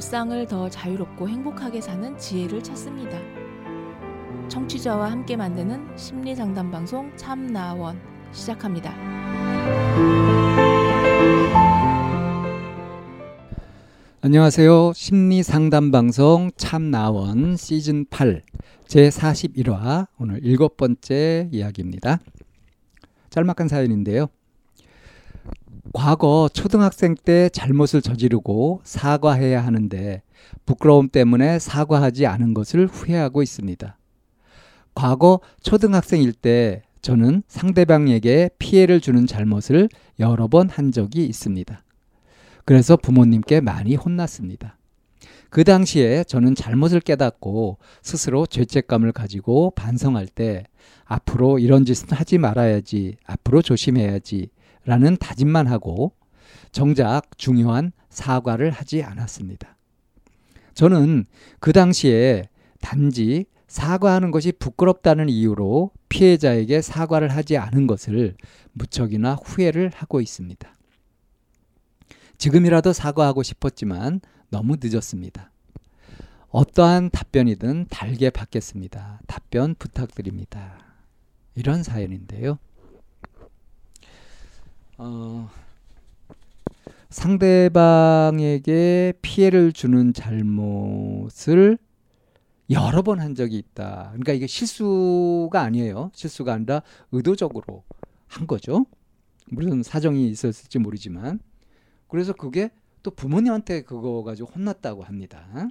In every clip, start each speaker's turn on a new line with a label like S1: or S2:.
S1: 일상을 더 자유롭고 행복하게 사는 지혜를 찾습니다. 청취자와 함께 만드는 심리 상담 방송 참나원 시작합니다.
S2: 안녕하세요. 심리 상담 방송 참나원 시즌 8 제 41화 오늘 일곱 번째 이야기입니다. 짤막한 사연인데요. 과거 초등학생 때 잘못을 저지르고 사과해야 하는데 부끄러움 때문에 사과하지 않은 것을 후회하고 있습니다. 과거 초등학생일 때 저는 상대방에게 피해를 주는 잘못을 여러 번 한 적이 있습니다. 그래서 부모님께 많이 혼났습니다. 그 당시에 저는 잘못을 깨닫고 스스로 죄책감을 가지고 반성할 때 앞으로 이런 짓은 하지 말아야지, 앞으로 조심해야지 라는 다짐만 하고 정작 중요한 사과를 하지 않았습니다. 저는 그 당시에 단지 사과하는 것이 부끄럽다는 이유로 피해자에게 사과를 하지 않은 것을 무척이나 후회를 하고 있습니다. 지금이라도 사과하고 싶었지만 너무 늦었습니다. 어떠한 답변이든 달게 받겠습니다. 답변 부탁드립니다. 이런 사연인데요. 어, 상대방에게 피해를 주는 잘못을 여러 번 한 적이 있다. 그러니까 이게 실수가 아니에요. 실수가 아니라 의도적으로 한 거죠. 무슨 사정이 있었을지 모르지만. 그래서 그게 또 부모님한테 그거 가지고 혼났다고 합니다.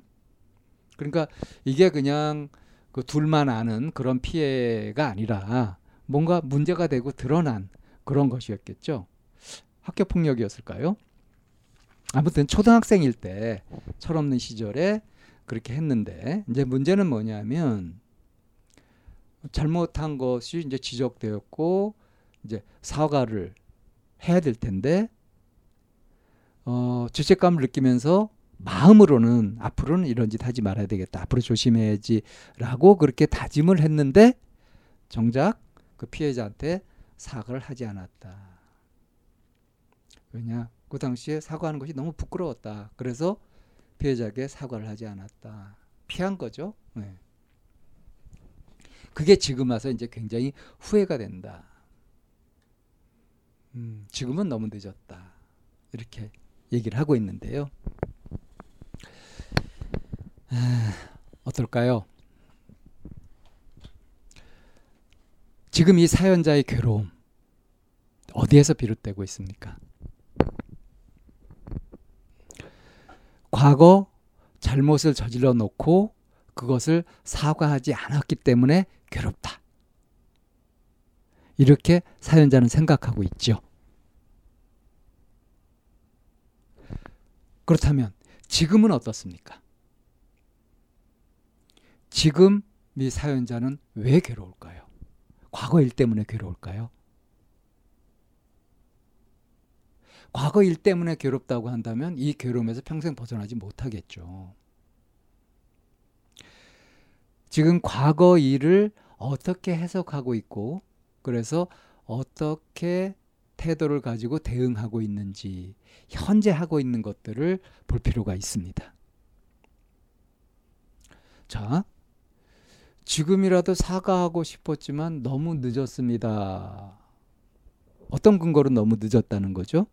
S2: 그러니까 이게 그냥 그 둘만 아는 그런 피해가 아니라 뭔가 문제가 되고 드러난 그런 것이었겠죠. 학교 폭력이었을까요? 아무튼 초등학생일 때 철없는 시절에 그렇게 했는데 이제 문제는 뭐냐면 잘못한 것이 이제 지적되었고 이제 사과를 해야 될 텐데 어, 죄책감을 느끼면서 마음으로는 앞으로는 이런 짓 하지 말아야 되겠다. 앞으로 조심해야지라고 그렇게 다짐을 했는데 정작 그 피해자한테 사과를 하지 않았다. 왜냐? 그 당시에 사과하는 것이 너무 부끄러웠다. 그래서 피해자에게 사과를 하지 않았다. 피한 거죠. 네. 그게 지금 와서 이제 굉장히 후회가 된다. 음, 지금은 너무 늦었다. 이렇게 얘기를 하고 있는데요. 아, 어떨까요? 지금 이 사연자의 괴로움 어디에서 비롯되고 있습니까? 과거 잘못을 저질러 놓고 그것을 사과하지 않았기 때문에 괴롭다. 이렇게 사연자는 생각하고 있죠. 그렇다면 지금은 어떻습니까? 지금 이 사연자는 왜 괴로울까요? 과거 일 때문에 괴로울까요? 과거 일 때문에 괴롭다고 한다면 이 괴로움에서 평생 벗어나지 못하겠죠. 지금 과거 일을 어떻게 해석하고 있고 그래서 어떻게 태도를 가지고 대응하고 있는지 현재 하고 있는 것들을 볼 필요가 있습니다. 자, 지금이라도 사과하고 싶었지만 너무 늦었습니다. 어떤 근거로 너무 늦었다는 거죠?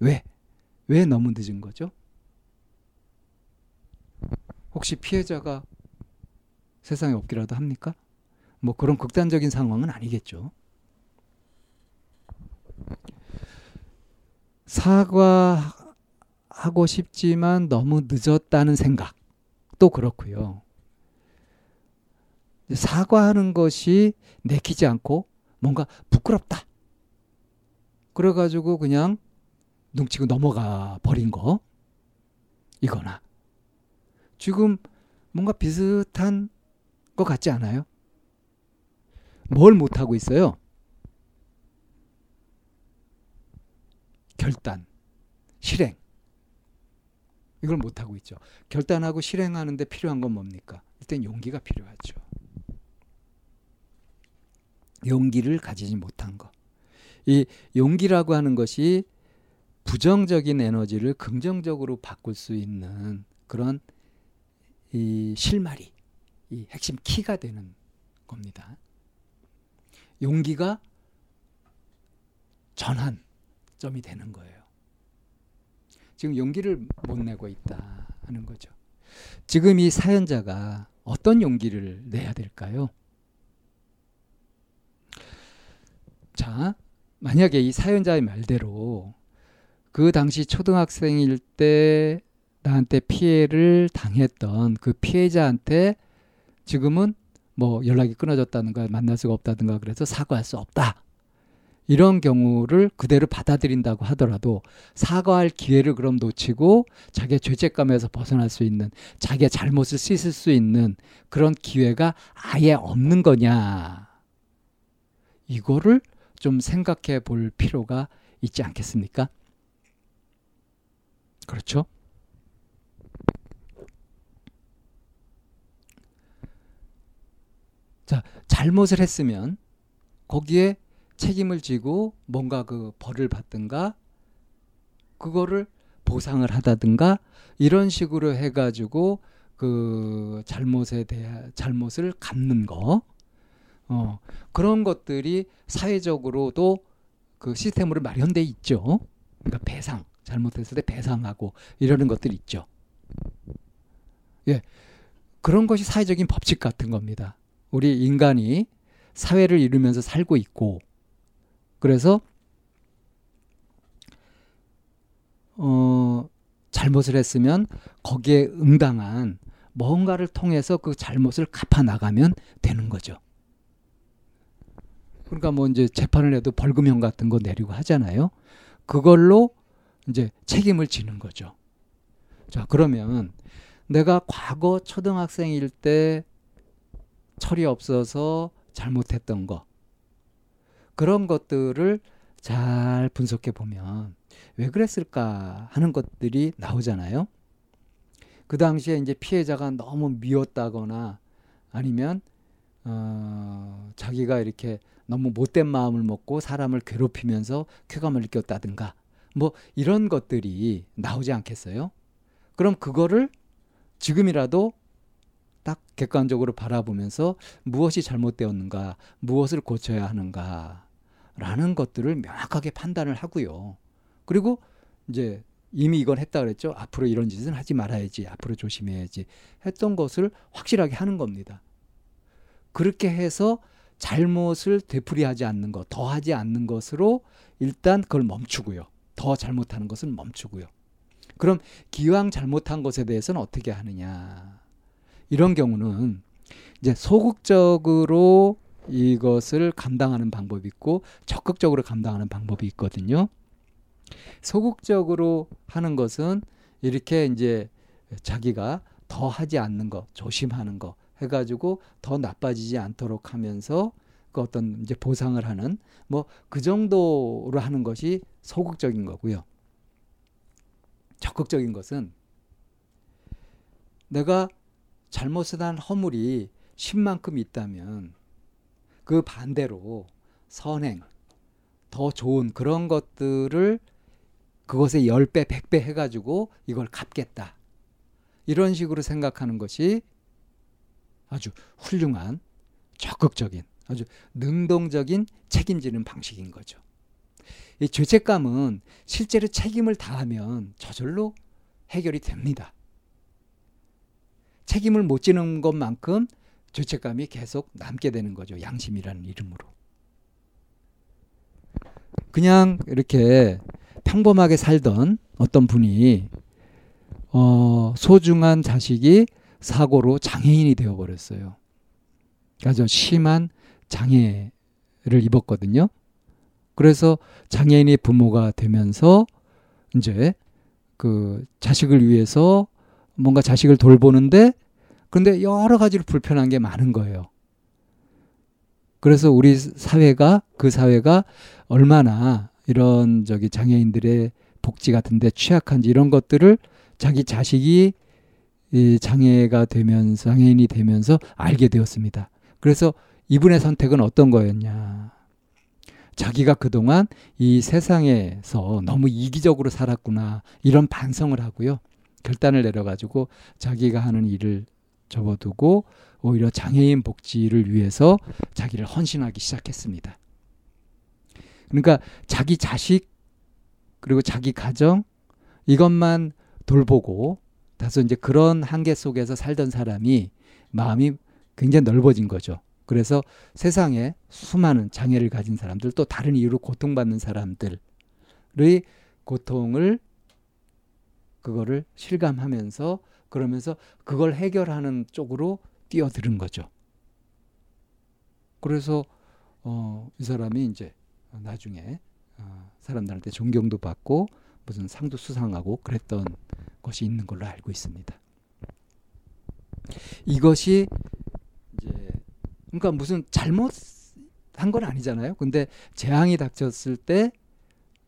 S2: 왜? 왜 너무 늦은 거죠? 혹시 피해자가 세상에 없기라도 합니까? 뭐 그런 극단적인 상황은 아니겠죠. 사과하고 싶지만 너무 늦었다는 생각도 그렇고요. 사과하는 것이 내키지 않고 뭔가 부끄럽다. 그래가지고 그냥 눈치고 넘어가 버린 거 이거나 지금 뭔가 비슷한 것 같지 않아요? 뭘 못하고 있어요? 결단, 실행. 이걸 못하고 있죠. 결단하고 실행하는데 필요한 건 뭡니까? 일단 용기가 필요하죠. 용기를 가지지 못한 것. 이 용기라고 하는 것이 부정적인 에너지를 긍정적으로 바꿀 수 있는 그런 이 실마리, 이 핵심 키가 되는 겁니다. 용기가 전환점이 되는 거예요. 지금 용기를 못 내고 있다 하는 거죠. 지금 이 사연자가 어떤 용기를 내야 될까요? 자, 만약에 이 사연자의 말대로 그 당시 초등학생일 때 나한테 피해를 당했던 그 피해자한테 지금은 뭐 연락이 끊어졌다든가 만날 수가 없다든가 그래서 사과할 수 없다. 이런 경우를 그대로 받아들인다고 하더라도 사과할 기회를 그럼 놓치고 자기의 죄책감에서 벗어날 수 있는 자기의 잘못을 씻을 수 있는 그런 기회가 아예 없는 거냐. 이거를 좀 생각해 볼 필요가 있지 않겠습니까? 그렇죠? 자, 잘못을 했으면 거기에 책임을 지고 뭔가 그 벌을 받든가 그거를 보상을 하다든가 이런 식으로 해가지고 그 잘못에 대한 잘못을 갚는 거 어, 그런 것들이 사회적으로도 그 시스템으로 마련돼 있죠. 그러니까 배상 잘못했을 때 배상하고 이러는 것들이 있죠. 예. 그런 것이 사회적인 법칙 같은 겁니다. 우리 인간이 사회를 이루면서 살고 있고 그래서 어 잘못을 했으면 거기에 응당한 뭔가를 통해서 그 잘못을 갚아 나가면 되는 거죠. 그러니까 뭐 이제 재판을 해도 벌금형 같은 거 내리고 하잖아요. 그걸로 이제 책임을 지는 거죠. 자, 그러면 내가 과거 초등학생일 때 철이 없어서 잘못했던 거 그런 것들을 잘 분석해 보면 왜 그랬을까 하는 것들이 나오잖아요. 그 당시에 이제 피해자가 너무 미웠다거나 아니면 어, 자기가 이렇게 너무 못된 마음을 먹고 사람을 괴롭히면서 쾌감을 느꼈다든가 뭐 이런 것들이 나오지 않겠어요? 그럼 그거를 지금이라도 딱 객관적으로 바라보면서 무엇이 잘못되었는가, 무엇을 고쳐야 하는가, 라는 것들을 명확하게 판단을 하고요. 그리고 이제 이미 이건 했다 그랬죠. 앞으로 이런 짓은 하지 말아야지. 앞으로 조심해야지. 했던 것을 확실하게 하는 겁니다. 그렇게 해서 잘못을 되풀이하지 않는 것, 더하지 않는 것으로 일단 그걸 멈추고요. 더 잘못하는 것은 멈추고요. 그럼 기왕 잘못한 것에 대해서는 어떻게 하느냐? 이런 경우는 이제 소극적으로 이것을 감당하는 방법이 있고 적극적으로 감당하는 방법이 있거든요. 소극적으로 하는 것은 이렇게 이제 자기가 더 하지 않는 거, 조심하는 거 해가지고 더 나빠지지 않도록 하면서 그 어떤 이제 보상을 하는 뭐 그 정도로 하는 것이 소극적인 거고요. 적극적인 것은 내가 잘못을 한 허물이 10만큼 있다면 그 반대로 선행, 더 좋은 그런 것들을 그것에 10배, 100배 해가지고 이걸 갚겠다. 이런 식으로 생각하는 것이 아주 훌륭한 적극적인 아주 능동적인 책임지는 방식인 거죠. 이 죄책감은 실제로 책임을 다하면 저절로 해결이 됩니다. 책임을 못 지는 것만큼 죄책감이 계속 남게 되는 거죠. 양심이라는 이름으로. 그냥 이렇게 평범하게 살던 어떤 분이 어, 소중한 자식이 사고로 장애인이 되어 버렸어요. 아주 심한 장애를 입었거든요. 그래서 장애인이 부모가 되면서 이제 그 자식을 위해서 뭔가 자식을 돌보는데 근데 여러 가지로 불편한 게 많은 거예요. 그래서 우리 사회가 그 사회가 얼마나 이런 저기 장애인들의 복지 같은데 취약한지 이런 것들을 자기 자식이 이 장애가 되면서 장애인이 되면서 알게 되었습니다. 그래서 이분의 선택은 어떤 거였냐? 자기가 그동안 이 세상에서 너무 이기적으로 살았구나 이런 반성을 하고요. 결단을 내려가지고 자기가 하는 일을 접어두고 오히려 장애인 복지를 위해서 자기를 헌신하기 시작했습니다. 그러니까 자기 자식 그리고 자기 가정 이것만 돌보고 다소 이제 그런 한계 속에서 살던 사람이 마음이 굉장히 넓어진 거죠. 그래서 세상에 수많은 장애를 가진 사람들 또 다른 이유로 고통받는 사람들의 고통을 그거를 실감하면서 그러면서 그걸 해결하는 쪽으로 뛰어드는 거죠. 그래서 어, 이 사람이 이제 나중에 어, 사람들한테 존경도 받고 무슨 상도 수상하고 그랬던 것이 있는 걸로 알고 있습니다. 이것이 그러니까 무슨 잘못 한 건 아니잖아요. 근데 재앙이 닥쳤을 때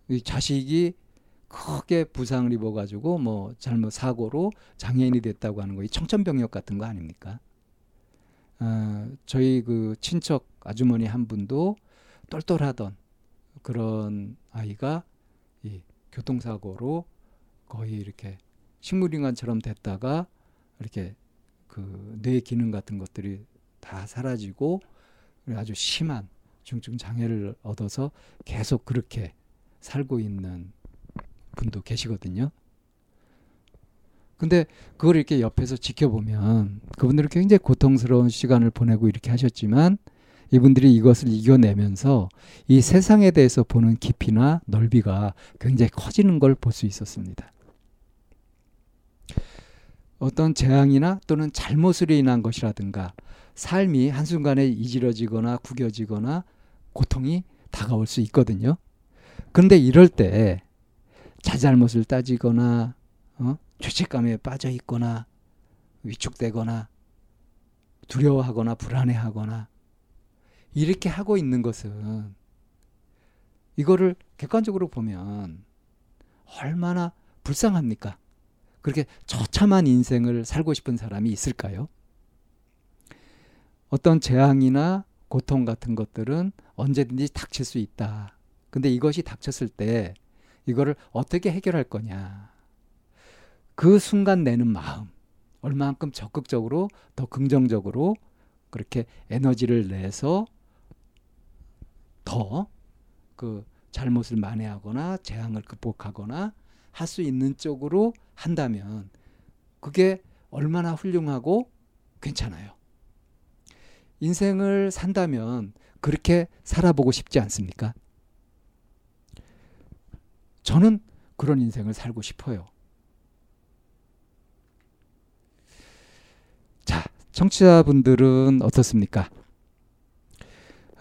S2: 이 자식이 크게 부상을 입어가지고 뭐 잘못 사고로 장애인이 됐다고 하는 거, 이 청천벽력 같은 거 아닙니까? 어, 저희 그 친척 아주머니 한 분도 똘똘하던 그런 아이가 이 교통사고로 거의 이렇게 식물인간처럼 됐다가 이렇게 그 뇌 기능 같은 것들이 다 사라지고 아주 심한 중증 장애를 얻어서 계속 그렇게 살고 있는 분도 계시거든요. 근데 그걸 이렇게 옆에서 지켜보면 그분들은 굉장히 고통스러운 시간을 보내고 이렇게 하셨지만 이분들이 이것을 이겨내면서 이 세상에 대해서 보는 깊이나 넓이가 굉장히 커지는 걸 볼 수 있었습니다. 어떤 재앙이나 또는 잘못으로 인한 것이라든가 삶이 한순간에 이지러지거나 구겨지거나 고통이 다가올 수 있거든요. 그런데 이럴 때 자잘못을 따지거나 어? 죄책감에 빠져 있거나 위축되거나 두려워하거나 불안해하거나 이렇게 하고 있는 것은 이거를 객관적으로 보면 얼마나 불쌍합니까? 그렇게 처참한 인생을 살고 싶은 사람이 있을까요? 어떤 재앙이나 고통 같은 것들은 언제든지 닥칠 수 있다. 근데 이것이 닥쳤을 때 이거를 어떻게 해결할 거냐. 그 순간 내는 마음, 얼마만큼 적극적으로 더 긍정적으로 그렇게 에너지를 내서 더 그 잘못을 만회하거나 재앙을 극복하거나 할 수 있는 쪽으로 한다면 그게 얼마나 훌륭하고 괜찮아요. 인생을 산다면 그렇게 살아보고 싶지 않습니까? 저는 그런 인생을 살고 싶어요. 자, 청취자분들은 어떻습니까?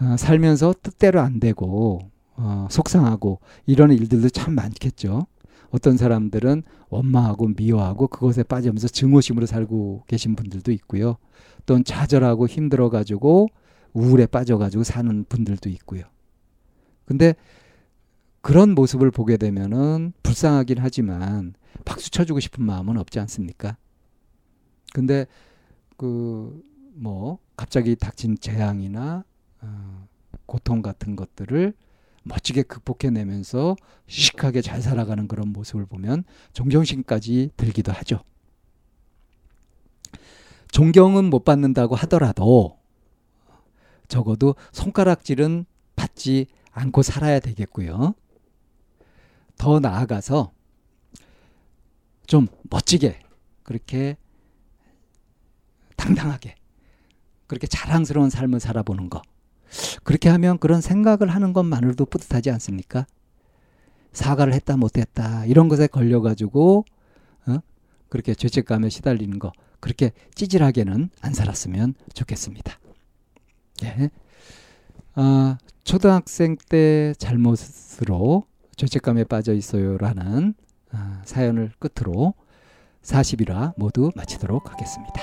S2: 어, 살면서 뜻대로 안 되고 어, 속상하고 이런 일들도 참 많겠죠. 어떤 사람들은 원망하고 미워하고 그것에 빠지면서 증오심으로 살고 계신 분들도 있고요. 또는 좌절하고 힘들어 가지고 우울에 빠져 가지고 사는 분들도 있고요. 근데 그런 모습을 보게 되면은 불쌍하긴 하지만 박수 쳐주고 싶은 마음은 없지 않습니까? 근데 그 뭐 갑자기 닥친 재앙이나 어, 고통 같은 것들을 멋지게 극복해내면서 시식하게 잘 살아가는 그런 모습을 보면 존경심까지 들기도 하죠. 존경은 못 받는다고 하더라도 적어도 손가락질은 받지 않고 살아야 되겠고요. 더 나아가서 좀 멋지게 그렇게 당당하게 그렇게 자랑스러운 삶을 살아보는 거. 그렇게 하면 그런 생각을 하는 것만으로도 뿌듯하지 않습니까? 사과를 했다 못했다 이런 것에 걸려가지고 어? 그렇게 죄책감에 시달리는 거 그렇게 찌질하게는 안 살았으면 좋겠습니다. 예. 아, 초등학생 때 잘못으로 죄책감에 빠져 있어요라는 아, 사연을 끝으로 40일화 모두 마치도록 하겠습니다.